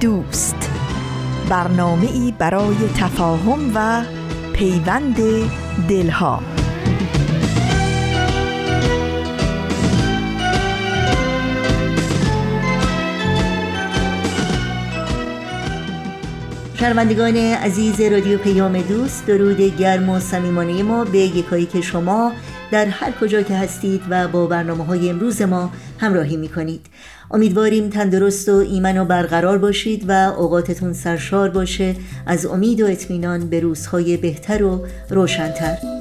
دوست. برنامه ای برای تفاهم و پیوند دلها. شنوندگان عزیز رادیو پیام دوست درود گرم و صمیمانه ما به یکایی که شما. در هر کجا که هستید و با برنامه های امروز ما همراهی می کنید امیدواریم تندرست و ایمن و برقرار باشید و اوقاتتون سرشار باشه. از امید و اطمینان به روزهای بهتر و روشنتر.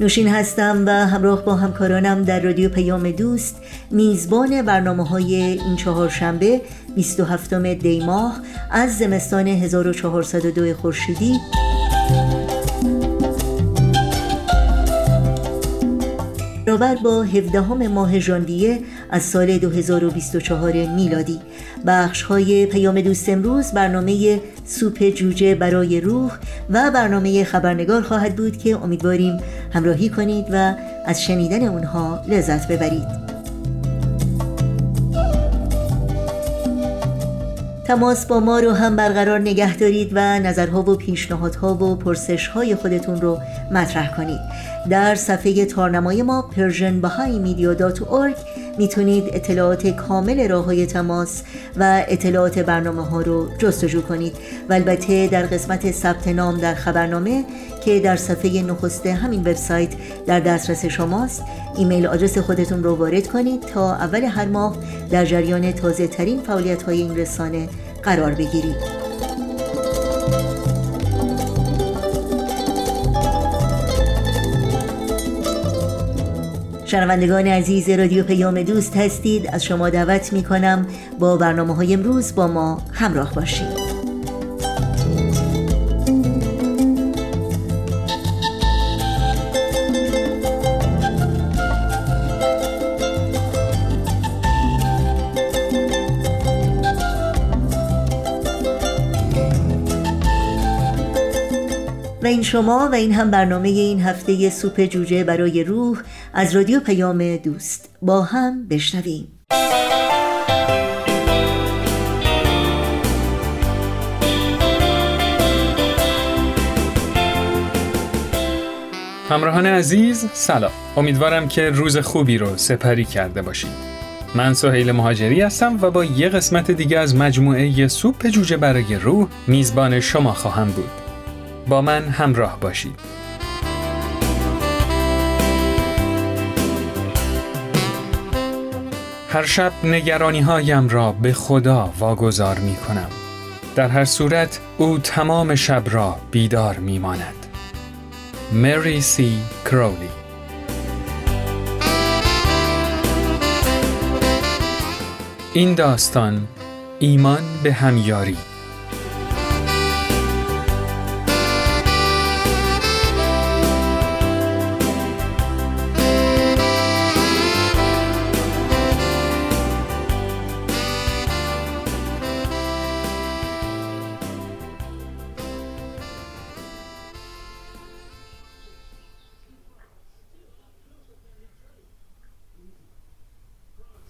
نوشین هستم و همراه با همکارانم در رادیو پیام دوست میزبان برنامه های این چهار شنبه 27 دی ماه از زمستان 1402 خورشیدی. برابر با 17 ماه ژانویه از سال 2024 میلادی. بخش های پیام دوست امروز برنامه سوپ جوجه برای روح و برنامه خبرنگار خواهد بود که امیدواریم همراهی کنید و از شنیدن اونها لذت ببرید. تماس با ما رو هم برقرار نگه دارید و نظرها و پیشنهادها و پرسشهای خودتون رو مطرح کنید. در صفحه تارنمای ما persianbahaimedia.org می‌تونید اطلاعات کامل راه های تماس و اطلاعات برنامه ها رو جستجو کنید. و البته در قسمت ثبت نام در خبرنامه که در صفحه نخسته همین وبسایت در دسترس شماست ایمیل آدرس خودتون رو وارد کنید تا اول هر ماه در جریان تازه ترین فعالیت های این رسانه قرار بگیرید. شنوندگان عزیز رادیو پیام دوست هستید. از شما دعوت می کنم با برنامه های امروز با ما همراه باشید. و این شما و این هم برنامه این هفته سوپ جوجه برای روح از رادیو پیام دوست با هم بشنویم. همراهان عزیز سلام. امیدوارم که روز خوبی رو سپری کرده باشید. من سهیل مهاجری هستم و با یه قسمت دیگه از مجموعه سوپ جوجه برای روح میزبان شما خواهم بود. با من همراه باشید. هر شب نگرانی هایم را به خدا واگذار می کنم. در هر صورت او تمام شب را بیدار می ماند. مری سی کرولی این داستان ایمان به همیاری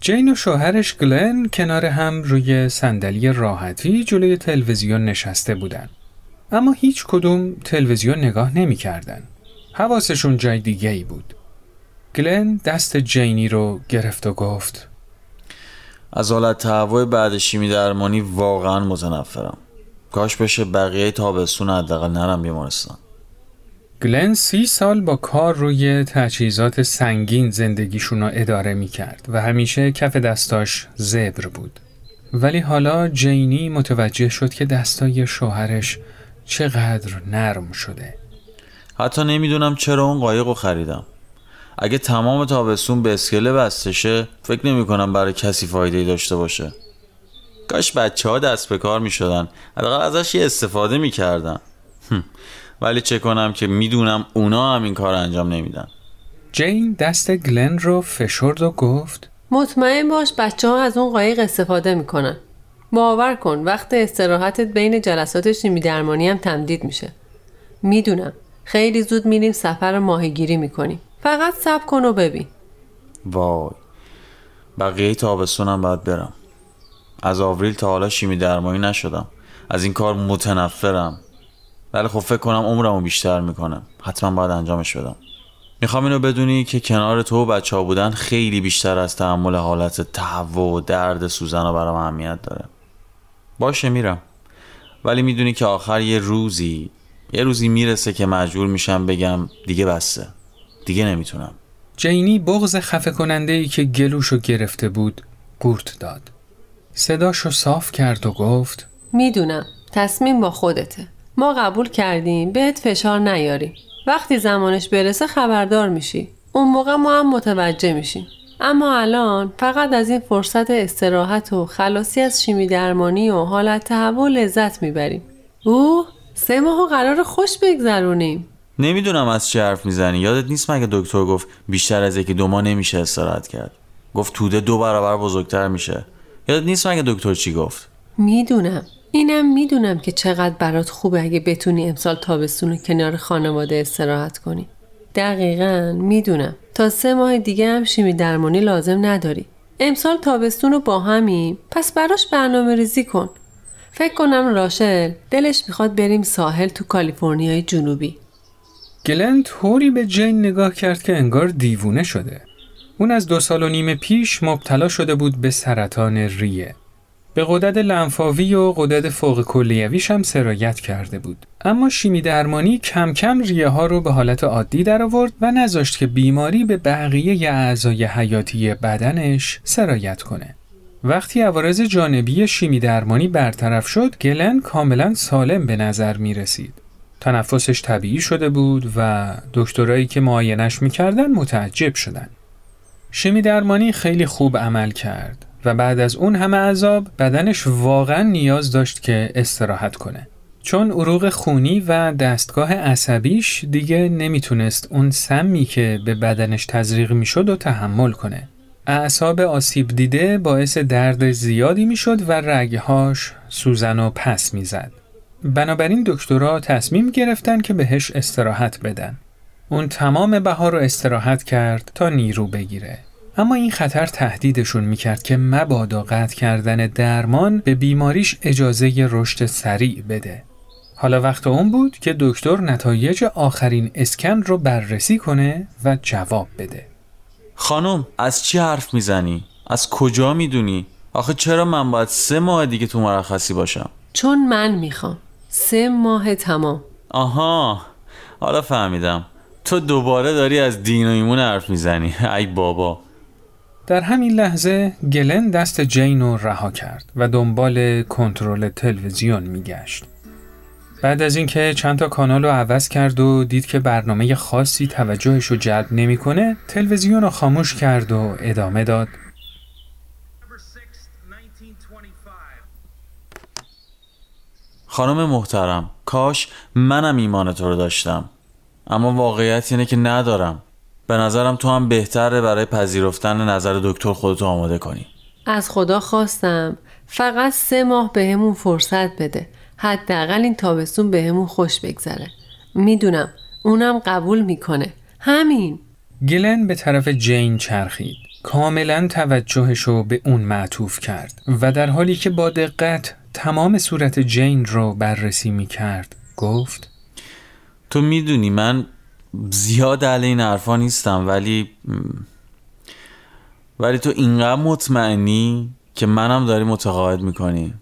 جین و شوهرش گلن کنار هم روی صندلی راحتی جلوی تلویزیون نشسته بودن. اما هیچ کدوم تلویزیون نگاه نمی کردن. حواسشون جای دیگه ای بود. گلن دست جینی رو گرفت و گفت از حالت تهوع بعد شیمی درمانی واقعا متنفرم. کاش بشه بقیه تابستون حداقل نرم بیمارستان. گلن سی سال با کار روی تجهیزات سنگین زندگیشون رو اداره می کرد و همیشه کف دستاش زبر بود. ولی حالا جینی متوجه شد که دستای شوهرش چقدر نرم شده. حتی نمی‌دونم چرا اون قایق رو خریدم اگه تمام تابستون به اسکله بستشه فکر نمی کنم برای کسی فایده داشته باشه کاش بچه ها دست به کار می شدن حداقل ازش یه استفاده می کردن. ولی چه کنم که می‌دونم اونا هم این کار انجام نمیدن. جین دست گلن رو فشرد و گفت مطمئن باش بچه ها از اون قایق استفاده می‌کنن. باور کن وقت استراحتت بین جلسات شیمی درمانی هم تمدید میشه. می‌دونم خیلی زود میریم سفر ماهیگیری می‌کنیم. فقط صبر کن و ببین. وای بقیه تابستونم باید برم. از آوریل تا حالا شیمی درمانی نشدم. از این کار متنفرم. ولی خب فکر کنم عمرمو بیشتر می‌کنم. حتما باید انجامش بدم. می‌خوام اینو بدونی که کنار تو و بچه ها بودن خیلی بیشتر از تحمل حالت تهوع و درد سوزن برام اهمیت داره. باشه میرم. ولی می‌دونی که آخر یه روزی یه روزی می‌رسه که مجبور میشم بگم دیگه بسته. دیگه نمی‌تونم. جینی بغز خفه کننده ای که گلوشو گرفته بود قورت داد. صداشو صاف کرد و گفت می‌دونم. تصمیم با خودته. ما قبول کردیم بهت فشار نیاریم وقتی زمانش برسه خبردار میشی. اون موقع ما هم متوجه میشیم. اما الان فقط از این فرصت استراحت و خلاصی از شیمی درمانی و حالت تهوع لذت می‌بریم. اوه سه ماه قرار خوش بگذرونیم. نمی‌دونم از چه حرف می‌زنی. یادت نیست مگه دکتر گفت بیشتر از یکی دو ماه نمیشه استراحت کرد؟ گفت توده دو برابر بزرگتر میشه. یادت نیست مگه دکتر چی گفت؟ می‌دونم. اینم می‌دونم که چقدر برات خوبه اگه بتونی امسال تابستون رو کنار خانواده استراحت کنی. دقیقا می‌دونم. تا سه ماه دیگه هم شیمی درمانی لازم نداری. امسال تابستون رو با همیم پس براش برنامه ریزی کن. فکر کنم راشل دلش می‌خواد بریم ساحل تو کالیفرنیای جنوبی. گلن طوری به جین نگاه کرد که انگار دیوونه شده. اون از دو سال و نیم پیش مبتلا شده بود به سرطان ریه. به قدرت لنفاوی و قدرت فوق کلیویش هم سرایت کرده بود. اما شیمی درمانی کم کم ریه ها رو به حالت عادی در آورد و نذاشت که بیماری به بقیه اعضای حیاتی بدنش سرایت کنه. وقتی عوارض جانبی شیمی درمانی برطرف شد گلن کاملا سالم به نظر می رسید. تنفسش طبیعی شده بود و دکترایی که معاینش می‌کردن متعجب شدن. شیمی درمانی خیلی خوب عمل کرد. و بعد از اون همه عذاب بدنش واقعا نیاز داشت که استراحت کنه. چون عروق خونی و دستگاه عصبیش دیگه نمی‌تونست اون سمی که به بدنش تزریق می‌شد و تحمل کنه. اعصاب آسیب دیده باعث درد زیادی می‌شد و رگهاش سوزن و پس می‌زد. بنابراین دکترها تصمیم گرفتن که بهش استراحت بدن. اون تمام بهار رو استراحت کرد تا نیرو بگیره. اما این خطر تهدیدشون می‌کرد که مبادا قطع کردن درمان به بیماریش اجازه رشد سریع بده. حالا وقت اون بود که دکتر نتایج آخرین اسکن رو بررسی کنه و جواب بده. خانم از چی حرف می‌زنی؟ از کجا می‌دونی؟ آخه چرا من باید سه ماه دیگه تو مرخصی باشم؟ چون من می‌خوام سه ماه تمام آها حالا فهمیدم تو دوباره داری از دین و ایمون حرف می‌زنی ای بابا در همین لحظه گلن دست جین رو رها کرد و دنبال کنترل تلویزیون میگشت. بعد از اینکه چند تا کانال رو عوض کرد و دید که برنامه خاصی توجهش رو جلب نمی‌کنه، تلویزیون رو خاموش کرد و ادامه داد. خانم محترم کاش منم ایمان تو رو داشتم اما واقعیت اینه که ندارم به نظرم تو هم بهتره برای پذیرفتن نظر دکتر خودتو آماده کنی. از خدا خواستم. فقط سه ماه بهمون فرصت بده. حداقل این تابستون بهمون خوش بگذره. می‌دونم. اونم قبول می‌کنه. همین. گلن به طرف جین چرخید. کاملا توجهشو به اون معطوف کرد و در حالی که با دقت تمام صورت جین رو بررسی می کرد گفت تو می‌دونی من زیاد علی این حرفا نیستم ولی ولی تو اینقدر مطمئنی که منم داری متقاعد می‌کنی.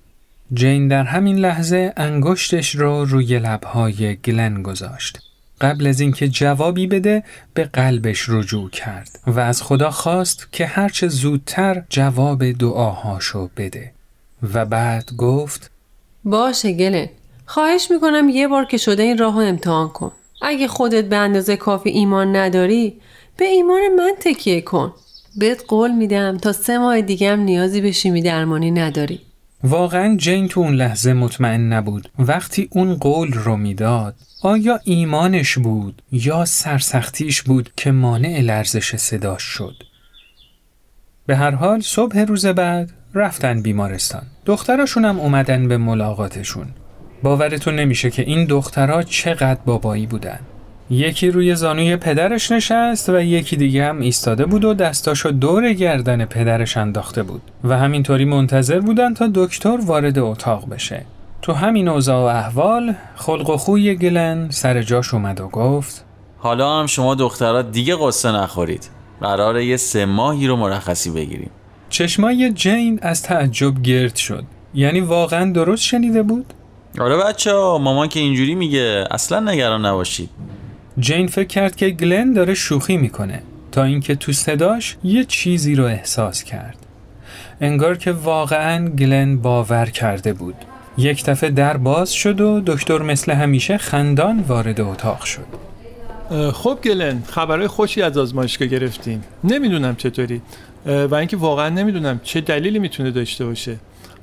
جین در همین لحظه انگشتش رو روی لبهای گلن گذاشت. قبل از اینکه جوابی بده به قلبش رجوع کرد و از خدا خواست که هرچه زودتر جواب دعاهاشو بده. و بعد گفت باشه گلن خواهش می‌کنم یه بار که شده این راه امتحان کن. اگه خودت به اندازه کافی ایمان نداری به ایمان من تکیه کن. بهت قول میدم تا سه ماه دیگه هم نیازی به شیمی درمانی نداری. واقعا جین تو اون لحظه مطمئن نبود. وقتی اون قول رو می‌داد آیا ایمانش بود یا سرسختیش بود که مانع لرزش صداش شد؟ به هر حال صبح روز بعد رفتن بیمارستان. دختراشون هم اومدن به ملاقاتشون. باورتون نمیشه که این دخترها چقدر بابایی بودن یکی روی زانوی پدرش نشست و یکی دیگه هم ایستاده بود و دستاشو دور گردن پدرش انداخته بود و همینطوری منتظر بودن تا دکتر وارد اتاق بشه. تو همین اوضاع و احوال خلق و خوی گلن سر جاش اومد و گفت حالا هم شما دخترها دیگه قصه نخورید قراره یه سه ماهی رو مرخصی بگیریم چشمای جین از تعجب گرد شد یعنی واقعا درست شنیده بود؟ آره بچه ها مامان که اینجوری میگه اصلا نگران نباشید. جین فکر کرد که گلن داره شوخی می‌کنه تا اینکه تو صداش یه چیزی رو احساس کرد. انگار که واقعا گلن باور کرده بود. یک دفعه در باز شد و دکتر مثل همیشه خندان وارد اتاق شد. خب گلن خبرهای خوشی از آزمایشگاه گرفتیم نمی‌دونم چطوری. و اینکه واقعا نمی‌دونم چه دلیلی می‌تونه داشته باشه.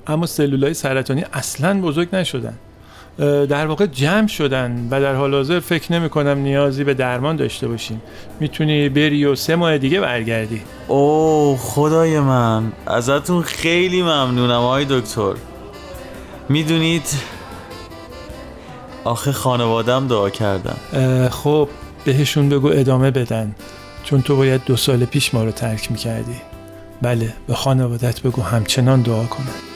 اما سلولای سرطانی اصلا بزرگ نشدن. در واقع جمع شدن و در حال حاضر فکر نمی کنم نیازی به درمان داشته باشیم. می‌تونی بری و سه ماه دیگه برگردی. اوه خدای من. ازتون خیلی ممنونم آقای دکتر. می‌دونید آخه خانوادم دعا کردم خب بهشون بگو ادامه بدن. چون تو باید دو سال پیش ما رو ترک می‌کردی. بله به خانوادت بگو همچنان دعا کنن.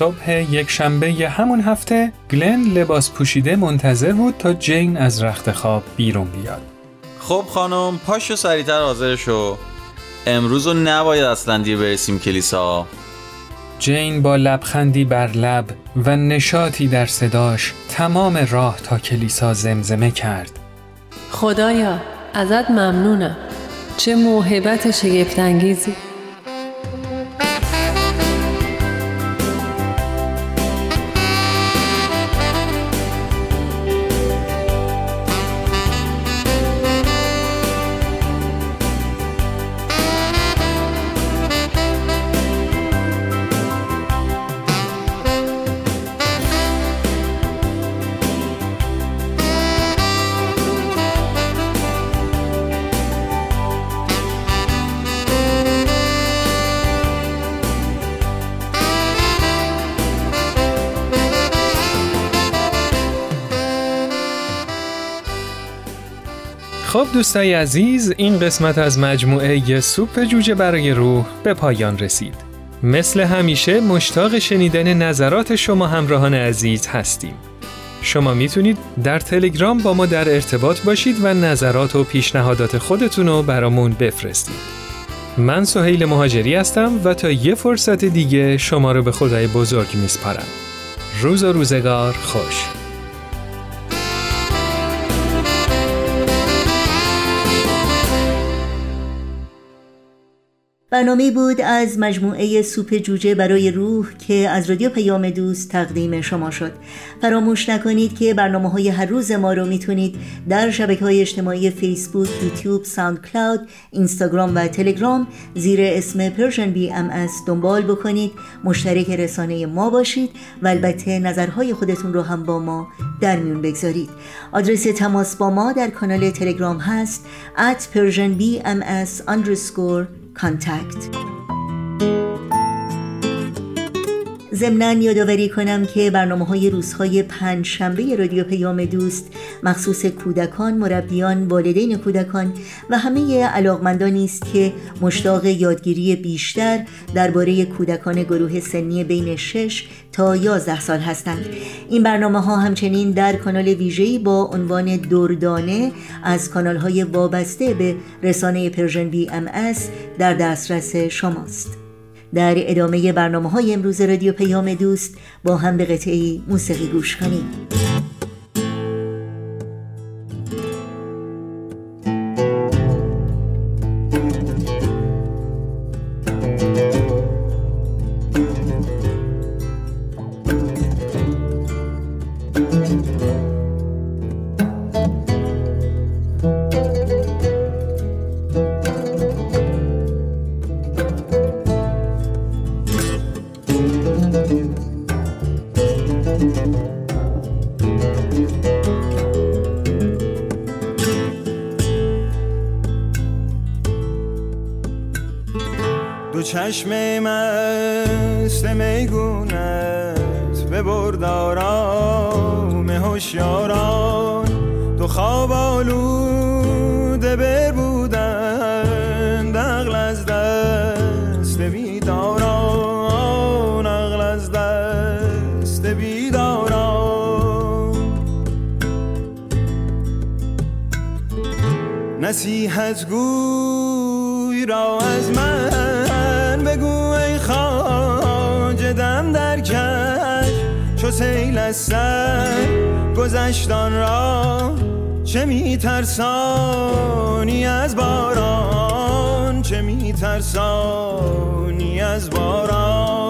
صبح یک شنبه ی همون هفته گلن لباس پوشیده منتظر بود تا جین از رخت خواب بیرون بیاد. خب خانم پاشو سریعتر حاضر شو. امروز رو نباید اصلا دیر برسیم کلیسا. جین با لبخندی بر لب و نشاطی در صداش تمام راه تا کلیسا زمزمه کرد. خدایا ازت ممنونم. چه موهبت شگفتانگیزی. خب دوستای عزیز این قسمت از مجموعه سوپ جوجه برای روح به پایان رسید. مثل همیشه مشتاق شنیدن نظرات شما همراهان عزیز هستیم. شما می‌تونید در تلگرام با ما در ارتباط باشید و نظرات و پیشنهادات خودتون رو برامون بفرستید. من سهیل مهاجری هستم و تا یه فرصت دیگه شما رو به خدای بزرگ میسپارم. روز و روزگار خوش. برنامه بود از مجموعه سوپ جوجه برای روح که از رادیو پیام دوست تقدیم شما شد. فراموش نکنید که برنامه های هر روز ما رو می‌تونید در شبکه های اجتماعی فیسبوک، یوتیوب، ساوند کلاود، اینستاگرام و تلگرام زیر اسم Persian BMS دنبال بکنید. مشترک رسانه ما باشید و البته نظرهای خودتون رو هم با ما در میون بگذارید. آدرس تماس با ما در کانال تلگرام هست at persianbms underscore contact ضمنا یادآوری کنم که برنامه های روزهای پنج شنبه رادیو پیام دوست مخصوص کودکان، مربیان، والدین کودکان و همه علاقمندانی است که مشتاق یادگیری بیشتر درباره کودکان گروه سنی بین 6 تا 11 سال هستند. این برنامه ها همچنین در کانال ویژه‌ای با عنوان دردانه از کانال های وابسته به رسانه Persian BMS در دسترس شماست. در ادامه برنامه های امروز رادیو پیام دوست با هم به قطعی موسیقی گوش کنیم. چشم مست میگونت به بردارام هوشیاران. تو خواب آلوده بر بودن دقل از دست بیداران اغل از دست بیداران. نصیحت گوی از سر گذشتان را چه میترسانی از باران؟ چه میترسانی از باران؟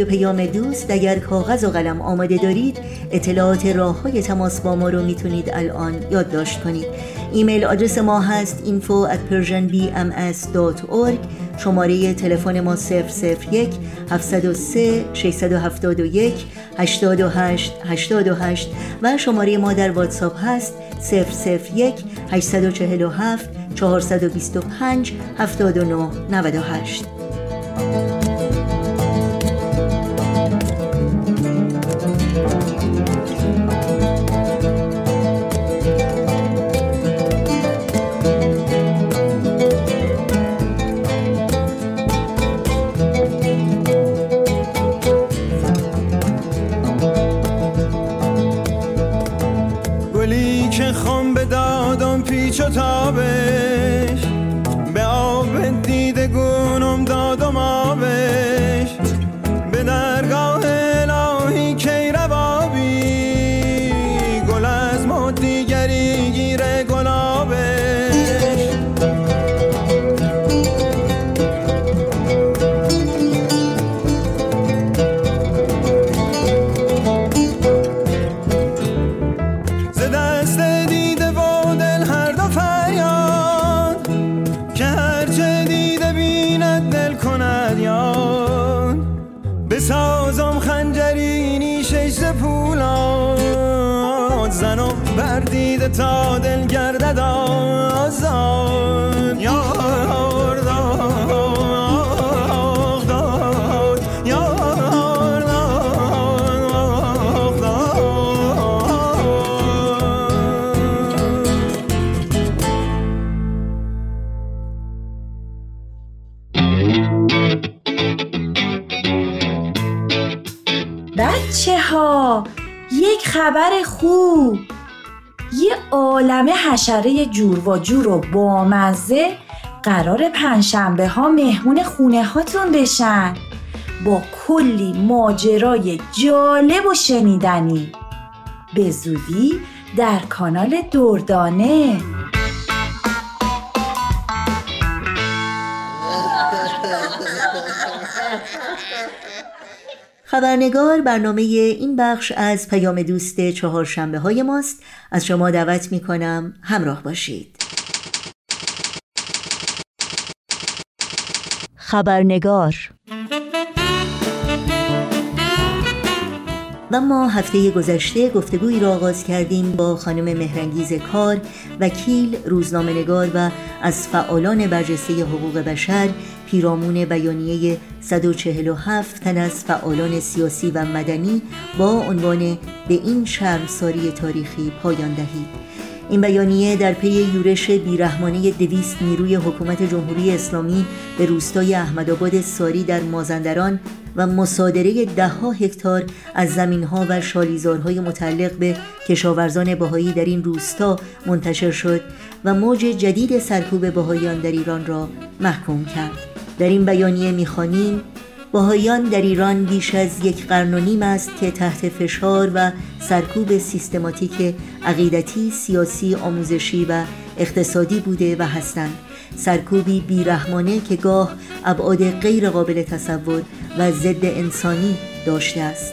رادیو پیام دوست اگر کاغذ و قلم آماده دارید اطلاعات راه های تماس با ما رو می‌تونید الان یادداشت کنید. ایمیل آدرس ما هست info at persianbms.org شماره تلفن ما 001 703 671 828 828 و شماره ما در واتساپ هست 001 847 425 79 98 پولاد زنم بردیده تا دل گردد آزاد. یار خبر خوب. یه عالمه حشره جور و جور و بامزه قرار پنجشنبه ها مهمون خونه هاتون بشن. با کلی ماجرای جالب و شنیدنی. به زودی در کانال دردانه. خبرنگار برنامه این بخش از پیام دوست چهارشنبه های ماست. از شما دعوت می کنم همراه باشید. خبرنگار و ما هفته گذشته گفتگویی را آغاز کردیم با خانم مهرنگیز کار وکیل روزنامه‌نگار و از فعالان برجسته حقوق بشر پیرامون بیانیه 147 تن از فعالان سیاسی و مدنی با عنوان به این شرمساری تاریخی پایان دهید این بیانیه در پی یورش بیرحمانه دویست نیروی حکومت جمهوری اسلامی به روستای احمدآباد ساری در مازندران و مصادره دهها هکتار از زمینها و شالیزارهای متعلق به کشاورزان بهایی در این روستا منتشر شد و موج جدید سرکوب بهاییان در ایران را محکوم کرد. در این بیانیه می‌خوانیم بهاییان در ایران بیش از یک قرن و نیم است که تحت فشار و سرکوب سیستماتیک عقیدتی، سیاسی، آموزشی و اقتصادی بوده و هستند. سرکوبی بیرحمانه که گاه ابعاد غیر قابل تصور و ضد انسانی داشته است.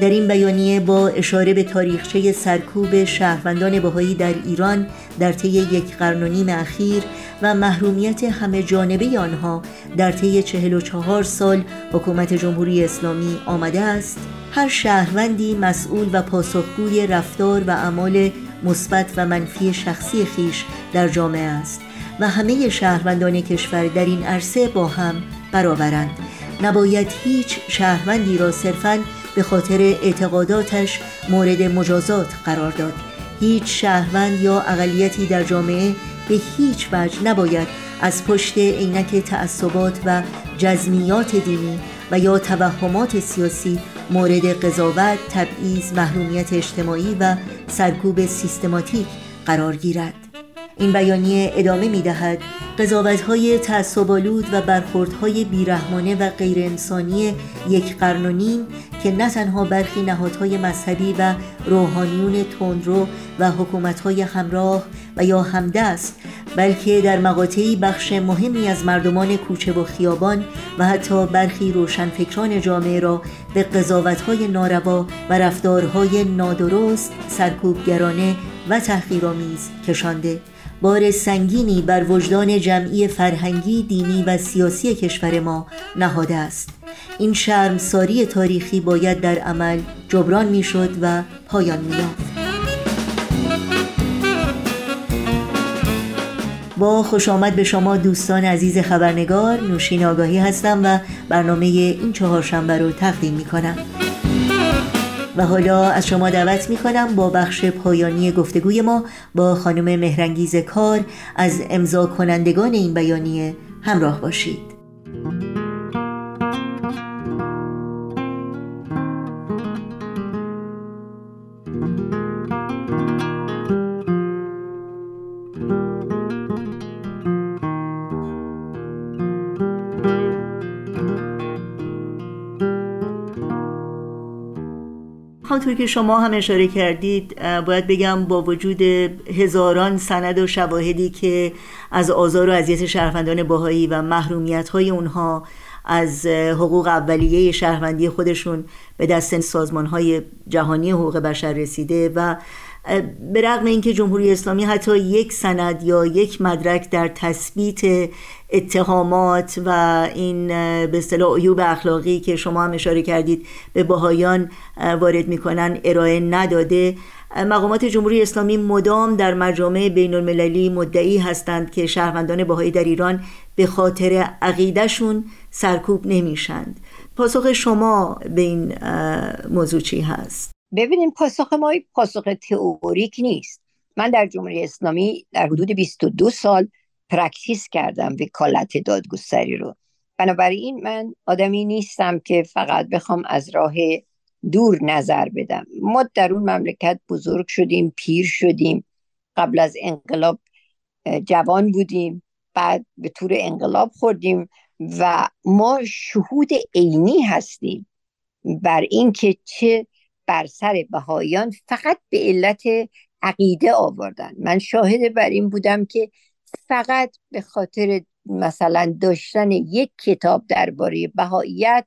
در این بیانیه با اشاره به تاریخچه سرکوب شهروندان بهایی در ایران در طی یک قرن و نیم اخیر و محرومیت همه جانبه آنها در طی 44 سال حکومت جمهوری اسلامی آمده است هر شهروندی مسئول و پاسخگوی رفتار و اعمال مثبت و منفی شخصی خیش در جامعه است. و همه شهروندان کشور در این عرصه با هم برابرند نباید هیچ شهروندی را صرفاً به خاطر اعتقاداتش مورد مجازات قرار داد. هیچ شهروند یا اقلیتی در جامعه به هیچ وجه نباید از پشت عینک تعصبات و جزمیات دینی و یا توهمات سیاسی مورد قضاوت، تبعیض، محرومیت اجتماعی و سرکوب سیستماتیک قرار گیرد. این بیانیه ادامه می دهد قضاوت های تعصبالود و برخوردهای بیرحمانه و غیر انسانی یک قرن و نیم که نه تنها برخی نهادهای مذهبی و روحانیون تندرو و حکومتهای همراه و یا همدست بلکه در مقاطعی بخش مهمی از مردمان کوچه و خیابان و حتی برخی روشنفکران جامعه را به قضاوتهای ناروا و رفتارهای نادرست سرکوبگرانه و تحقیرآمیز کشانده. بار سنگینی بر وجدان جمعی فرهنگی، دینی و سیاسی کشور ما نهاده است این شرمساری تاریخی باید در عمل جبران می‌شد و پایان می‌یافت. با خوش آمد به شما دوستان عزیز خبرنگار نوشین آگاهی هستم و برنامه این چهارشنبه رو تقدیم می کنم و حالا از شما دعوت می کنم با بخش پایانی گفتگوی ما با خانم مهرنگیز کار از امضا کنندگان این بیانیه همراه باشید. همونطور که شما هم اشاره کردید باید بگم با وجود هزاران سند و شواهدی که از آزار و اذیت شهروندان باهایی و محرومیت های اونها از حقوق اولیه شهروندی خودشون به دست سازمان های جهانی حقوق بشر رسیده و به رغم اینکه جمهوری اسلامی حتی یک سند یا یک مدرک در تثبیت اتهامات و این به اصطلاح عیوب اخلاقی که شما هم اشاره کردید به باهایان وارد می‌کنن ارائه نداده مقامات جمهوری اسلامی مدام در مجامع بین المللی مدعی هستند که شهروندان بهایی در ایران به خاطر عقیدهشون سرکوب نمیشند پاسخ شما به این موضوع چی هست؟ ببینیم پاسخ ما پاسخ تئوریک نیست. من در جمهوری اسلامی در حدود 22 سال practice کردم وکالت دادگستری رو. بنابراین من آدمی نیستم که فقط بخوام از راه دور نظر بدم. ما در اون مملکت بزرگ شدیم پیر شدیم. قبل از انقلاب جوان بودیم. بعد به طور انقلاب خوردیم و ما شهود عینی هستیم. بر اینکه چه بر سر بهایان فقط به علت عقیده آوردن. من شاهد بر این بودم که فقط به خاطر مثلا داشتن یک کتاب درباره بهاییت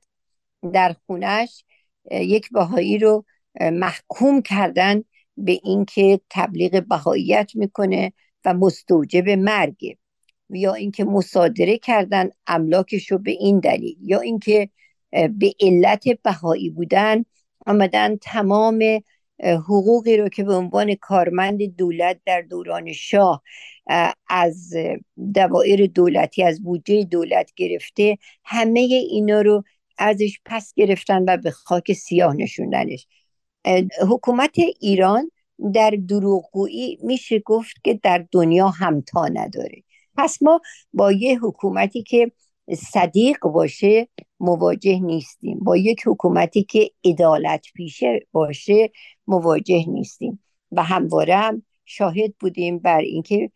در خونش یک بهایی رو محکوم کردن به اینکه تبلیغ بهاییت می‌کنه و مستوجب مرگه یا اینکه مصادره کردن املاکش رو به این دلیل. یا اینکه به علت بهایی بودن آمدن تمام حقوقی رو که به عنوان کارمند دولت در دوران شاه از دوائر دولتی از بودجه دولت گرفته همه اینا رو ازش پس گرفتن و به خاک سیاه نشوندنش. حکومت ایران در دروغگویی میشه گفت که در دنیا همتا نداره. پس ما با یه حکومتی که صدیق باشه مواجه نیستیم. با یک حکومتی که عدالت پیشه باشه مواجه نیستیم. و همواره هم شاهد بودیم بر اینکه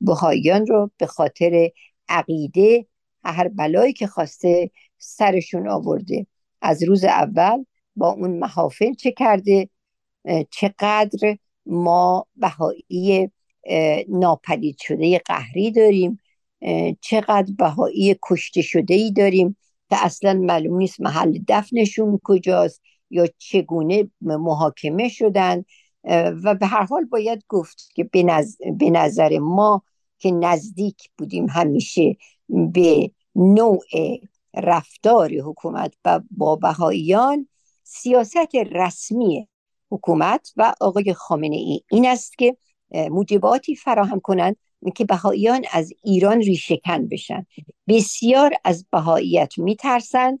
بهاییان رو به خاطر عقیده هر بلایی که خواسته سرشون آورده. از روز اول با اون محافل چه کرده؟ چقدر ما بهایی ناپدید شده قهری داریم. چقدر بهایی کشته شده ای داریم که اصلا معلوم نیست محل دفنشون کجاست یا چگونه محاکمه شدن و به هر حال باید گفت که به نظر ما که نزدیک بودیم همیشه به نوع رفتار حکومت با بهاییان سیاست رسمی حکومت و آقای خامنه ای این است که موجباتی فراهم کنند که بهاییان از ایران ریشهکن بشن. بسیار از بهاییت میترسند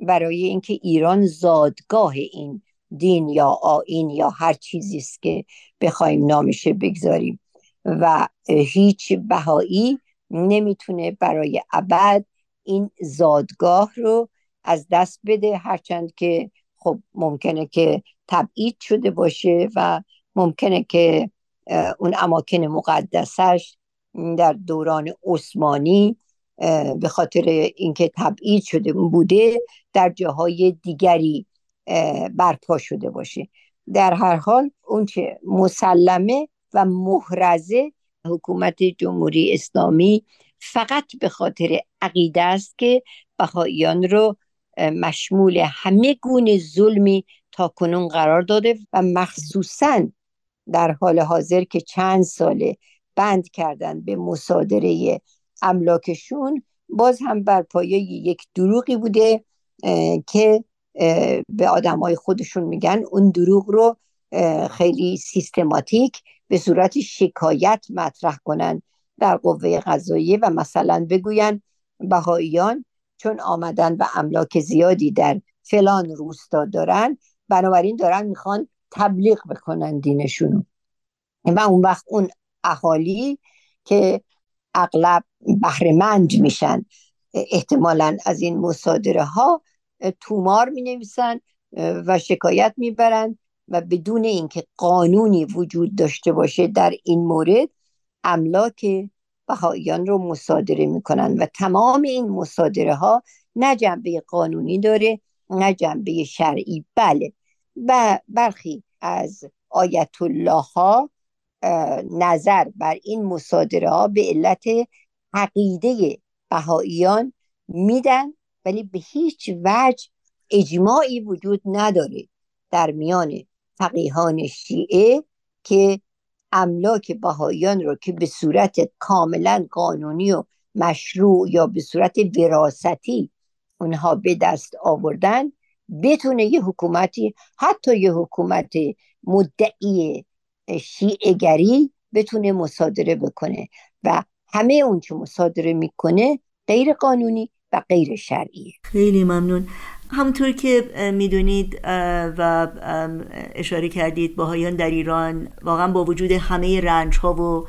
برای اینکه ایران زادگاه این دین یا آین یا هر چیزی است که بخوایم نامشه بگذاریم. و هیچ بهایی نمی‌تونه برای ابد این زادگاه رو از دست بده هرچند که خب ممکنه که تبعید شده باشه و ممکنه که اون اماکن مقدسش در دوران عثمانی به خاطر اینکه تبعید شده بوده در جاهای دیگری برپا شده باشه. در هر حال اونچه مسلمه و محرزه حکومت جمهوری اسلامی فقط به خاطر عقیده است که بهاییان رو مشمول همه گونه ظلمی تا کنون قرار داده و مخصوصا در حال حاضر که چند ساله بند کردن به مصادره املاکشون باز هم بر پایه یک دروغی بوده که به آدمای خودشون میگن اون دروغ رو خیلی سیستماتیک به صورت شکایت مطرح کنن در قوه قضاییه و مثلا بگوین بهاییان چون آمدن و املاک زیادی در فلان روستا دارن بنابراین دارن می‌خوان تبلیغ بکنن دینشونو. و اون وقت اون اهالی که اغلب بهرهمند میشن احتمالا از این مصادره ها تومار می نویسن و شکایت می‌برند و بدون اینکه قانونی وجود داشته باشه در این مورد املاک بهاییان رو مصادره می‌کنن. و تمام این مصادره ها نه جنبه قانونی داره نه جنبه شرعی. بله. و برخی از آیت الله ها نظر بر این مصادره ها به علت عقیده بهاییان میدن ولی به هیچ وجه اجماعی وجود نداره در میان فقیهان شیعه که املاک بهاییان رو که به صورت کاملا قانونی و مشروع یا به صورت وراثتی اونها به دست آوردن بتونه یه حکومتی حتی یه حکومت مدعی شیعگری بتونه مصادره بکنه و همه اون که مصادره می‌کنه غیر قانونی و غیر شرعیه خیلی ممنون. همونطور که می‌دونید و اشاره کردید باهایان در ایران واقعا با وجود همه رنج ها و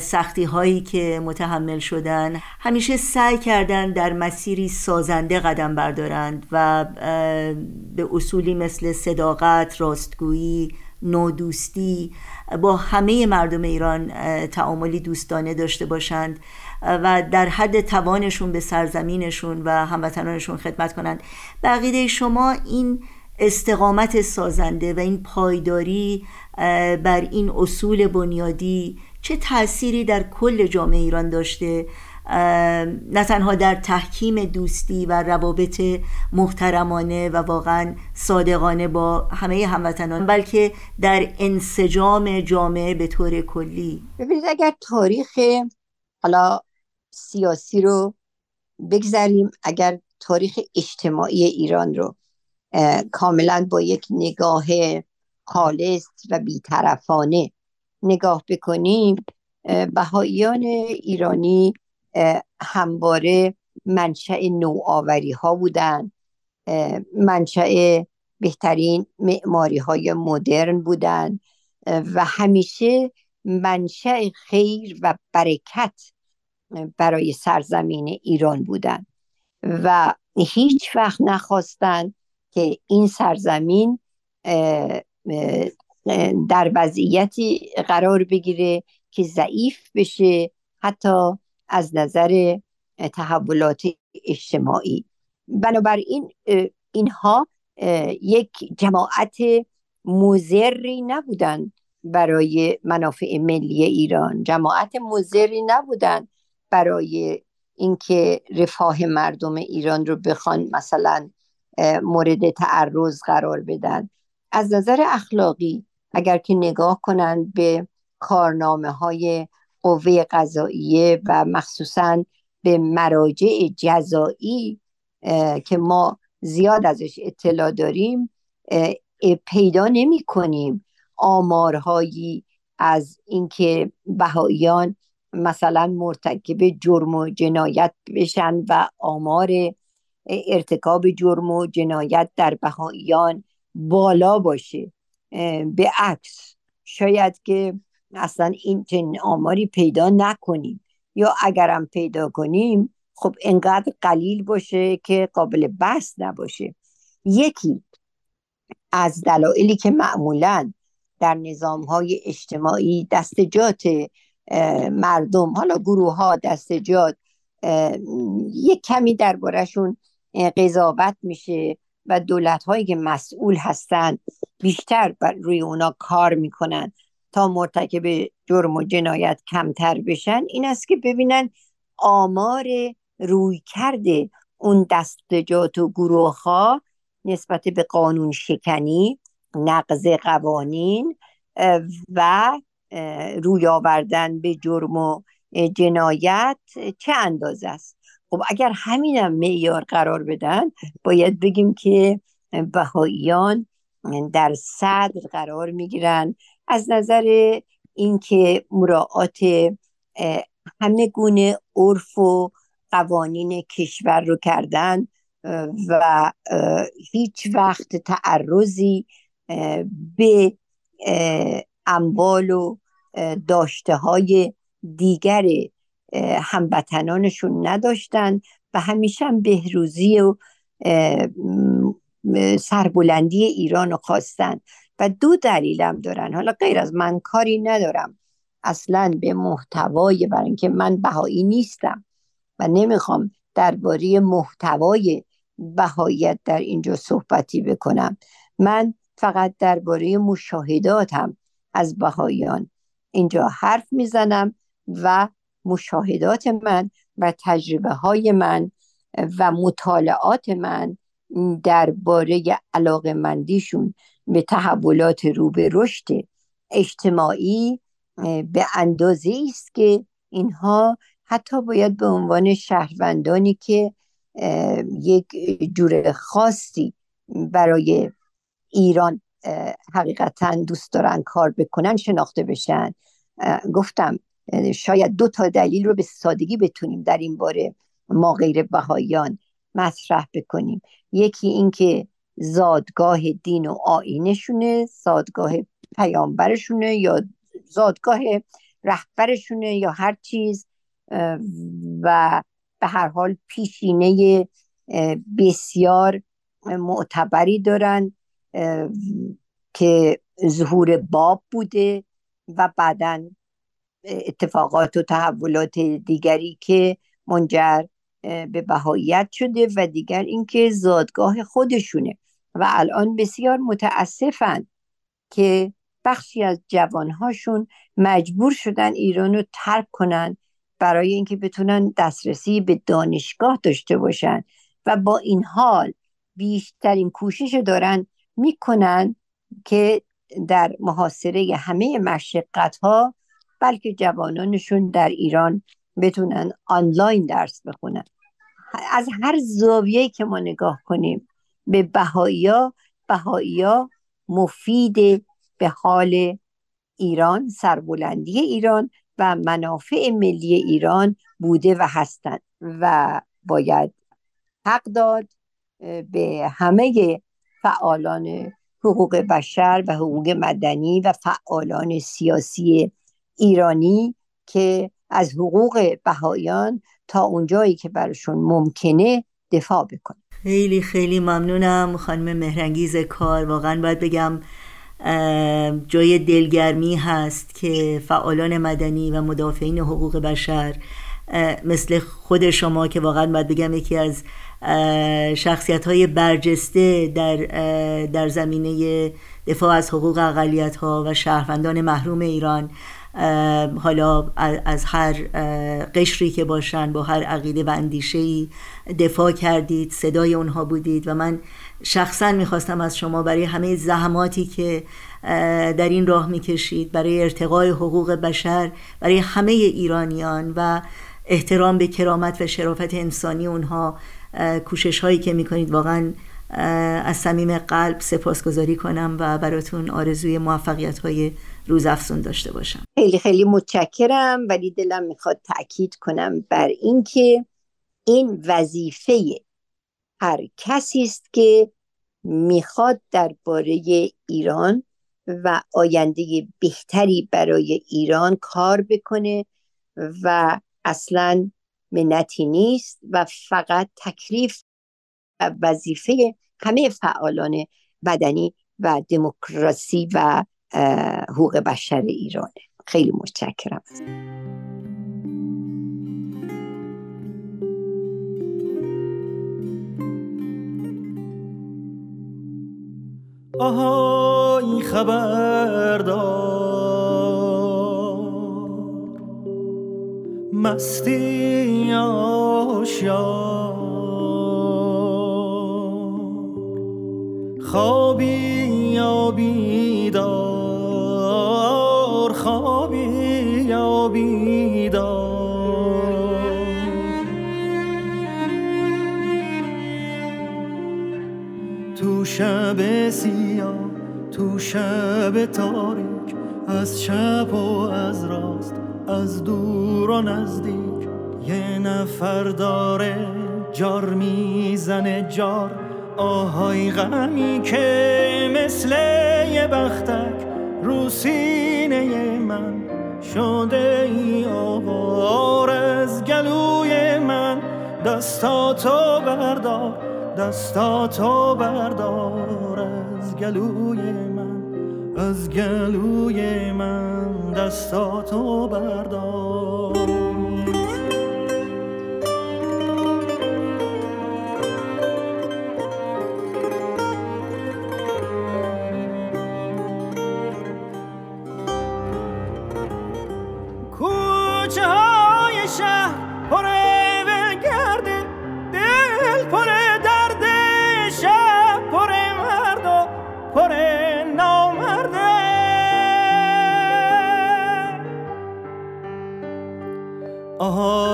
سختی هایی که متحمل شدن همیشه سعی کردن در مسیری سازنده قدم بردارند و به اصولی مثل صداقت، راستگویی، نودوستی با همه مردم ایران تعاملی دوستانه داشته باشند و در حد توانشون به سرزمینشون و هموطنانشون خدمت کنند. بقیده شما این استقامت سازنده و این پایداری بر این اصول بنیادی چه تأثیری در کل جامعه ایران داشته؟ نه تنها در تحکیم دوستی و روابط محترمانه و واقعا صادقانه با همه هموطنان بلکه در انسجام جامعه به طور کلی. ببینید اگر تاریخ حالا سیاسی رو بگذاریم اگر تاریخ اجتماعی ایران رو کاملا با یک نگاه خالص و بیطرفانه نگاه بکنیم بهاییان ایرانی همواره منشأ نوآوری ها بودن منشأ بهترین معماری های مدرن بودن. و همیشه منشأ خیر و برکت برای سرزمین ایران بودن. و هیچ وقت نخواستن که این سرزمین در وضعیتی قرار بگیره که ضعیف بشه حتی از نظر تحولات اجتماعی. بنابراین اینها یک جماعت مزری نبودن برای منافع ملی ایران. جماعت مزری نبودن برای اینکه رفاه مردم ایران رو بخوان مثلا مورد تعرض قرار بدن. از نظر اخلاقی اگر که نگاه کنند به کارنامه های قوه قضاییه و مخصوصا به مراجع جزایی که ما زیاد ازش اطلاع داریم پیدا نمی کنیم آمارهایی از اینکه بهاییان مثلا مرتکب جرم و جنایت بشن و آمار ارتکاب جرم و جنایت در بهاییان بالا باشه. به عکس. شاید که اصلا این چنین آماری پیدا نکنیم. یا اگرم پیدا کنیم خب انقدر قلیل باشه که قابل بحث نباشه. یکی از دلایلی که معمولا در نظام های اجتماعی دستجات مردم حالا گروه ها دستجات یک کمی دربارهشون قضاوت میشه. و دولت هایی که مسئول هستند بیشتر بر روی اونا کار می‌کنن تا مرتکب جرم و جنایت کمتر بشن این است که ببینن آمار روی کرده اون دستجات و گروه ها نسبت به قانون شکنی نقض قوانین و روی آوردن به جرم و جنایت چه اندازه است؟ خب اگر همینم معیار قرار بدن باید بگیم که بهاییان در صدر قرار می‌گیرن. از نظر اینکه مراعات همه گونه عرف و قوانین کشور رو کردن و هیچ وقت تعرضی به اموال و داشته های دیگر هموطنانشون نداشتن و همیشه هم بهروزی و سربلندی ایران رو خواستن و دو دلیلم دارن. حالا غیر از من کاری ندارم. اصلا به محتوای برای اینکه من بهایی نیستم و نمی‌خوام درباره محتوای بهاییت در اینجا صحبتی بکنم. من فقط درباره مشاهداتم از بهاییان اینجا حرف می‌زنم و مشاهدات من و تجربه های من و مطالعات من درباره علاقه مندیشون به تحولات رو به رشد اجتماعی به اندازه است که اینها حتی باید به عنوان شهروندانی که یک جور خاصی برای ایران حقیقتا دوست دارن کار بکنن شناخته بشن. گفتم شاید دو تا دلیل رو به سادگی بتونیم در این باره ما غیر بهاییان مطرح بکنیم. یکی اینکه زادگاه دین و آینشونه زادگاه پیامبرشونه یا زادگاه رهبرشونه یا هر چیز و به هر حال پیشینه بسیار معتبری دارن که ظهور باب بوده و بعدا اتفاقات و تحولات دیگری که منجر به بهاییت شده و دیگر اینکه زادگاه خودشونه. و الان بسیار متاسفن که بخشی از جوانهاشون مجبور شدن ایران رو ترک کنن برای اینکه بتونن دسترسی به دانشگاه داشته باشن و با این حال بیشترین کوشش دارن می‌کنن که در محاصره همه مشقت ها بلکه جوانانشون در ایران بتونن آنلاین درس بخونن. از هر زاویه که ما نگاه کنیم به بهایا بهایا مفید به حال ایران سربلندی ایران و منافع ملی ایران بوده و هستند و باید حق داد به همه فعالان حقوق بشر و حقوق مدنی و فعالان سیاسی ایرانی که از حقوق بهایان تا اونجایی که برشون ممکنه دفاع بکنه. خیلی خیلی ممنونم. خانم مهرنگیز کار واقعا باید بگم جای دلگرمی هست که فعالان مدنی و مدافعین حقوق بشر مثل خود شما که واقعا باید بگم یکی از شخصیت های برجسته در, در زمینه دفاع از حقوق اقلیت ها و شهروندان محروم ایران. حالا از هر قشری که باشن با هر عقیده و اندیشه ای دفاع کردید صدای اونها بودید و من شخصا می‌خواستم از شما برای همه زحماتی که در این راه می‌کشید برای ارتقای حقوق بشر برای همه ایرانیان و احترام به کرامت و شرافت انسانی اونها کوشش هایی که می‌کنید. واقعا از صمیم قلب سپاسگزاری کنم و براتون آرزوی موفقیت های روز افزون داشته باشم. خیلی خیلی متشکرم ولی دلم می‌خواد تاکید کنم بر اینکه این وظیفه هر کسی است که می‌خواد درباره ایران و آینده بهتری برای ایران کار بکنه و اصلا منتی نیست و فقط تکلیف وظیفه همه فعالان بدنی و دموکراسی و حقوق بشر ایرانه. خیلی متشکرم. آهای خبردار مستی آشیار خوابی یا بیدار. بیدار تو شب سیاه تو شب تاریک از چپ و از راست از دور و نزدیک. یه نفر داره جار می‌زنه جار آهای غمی که مثل یه بختک رو سینه من. شده ای آوار از گلوی من. دستاتو بردار دستاتو بردار از گلوی من. از گلوی من دستاتو بردار.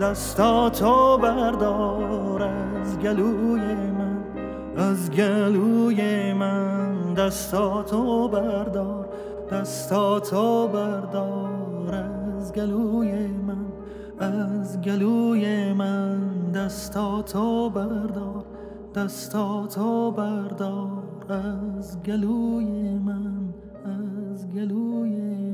دستاتو بردار از گلوی من از گلوی من. دستاتو بردار دستاتو بردار از گلوی من از گلوی من. دستاتو بردار دستاتو بردار از گلوی من از گلوی من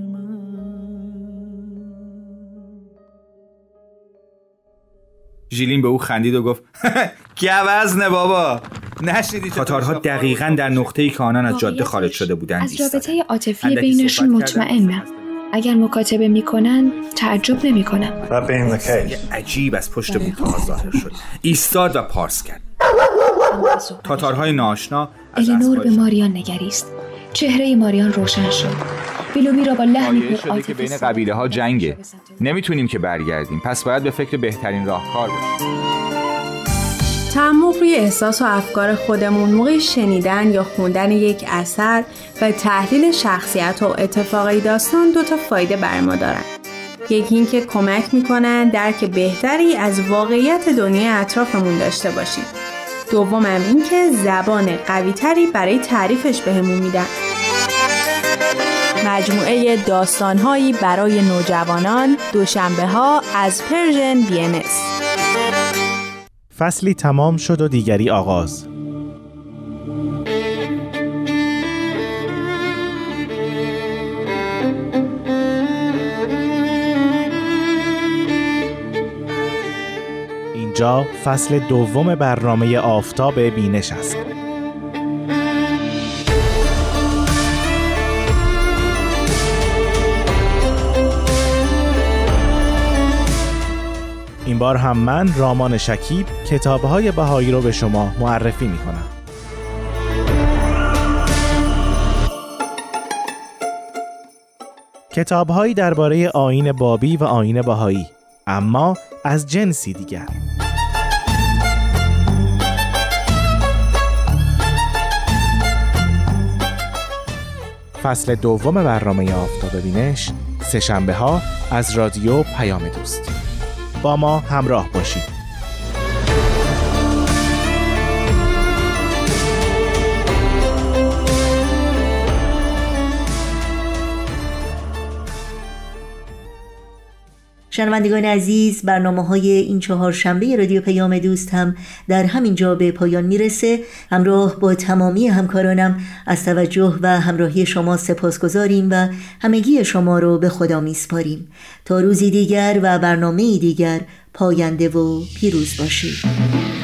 ژیلین به او خندید و گفت گوزنه بابا؟ نشنیدی تاتارها دقیقا در نقطه‌ای که آنان از جاده خارج شده بودند از رابطه عاطفی بینشون مطمئنم اگر مکاتبه می‌کنن تعجب نمی‌کنم عجیب از پشت بوتها ظاهر شد. ایستاد و پارس کرد. تاتارهای ناشنا الینور به ماریان نگریست. چهره ماریان روشن شد. ویلومی را با لحنی پر بین قبیله ها جنگه نمی‌تونیم که برگردیم پس باید به فکر بهترین راهکار باشیم تعمق روی احساس و افکار خودمون موقع شنیدن یا خوندن یک اثر و تحلیل شخصیت و اتفاقی داستان دو تا فایده بر ما دارن. یکی اینکه کمک می‌کنن درک بهتری از واقعیت دنیای اطرافمون داشته باشیم. دومم اینکه زبان قویتری برای تعریفش بهمون میدن. مجموعه داستانهایی برای نوجوانان دوشنبه ها از پرژن بی فصلی تمام شد و دیگری آغاز. اینجا فصل دوم برنامه آفتاب بینش است. بار هم من رامان شکیب کتابهای بهایی رو به شما معرفی می کنم. کتابهایی درباره آین بابی و آین بهایی اما از جنسی دیگر فصل دوم برنامه آفتاب بینش سهشنبه ها از رادیو پیام دوست با ما همراه باشید. شنوندگان عزیز برنامه های این چهار شنبه رادیو پیام دوست هم در همین جا به پایان می‌رسه. همراه با تمامی همکارانم از توجه و همراهی شما سپاس گذاریم و همگی شما رو به خدا میسپاریم. تا روزی دیگر و برنامه دیگر پاینده و پیروز باشید.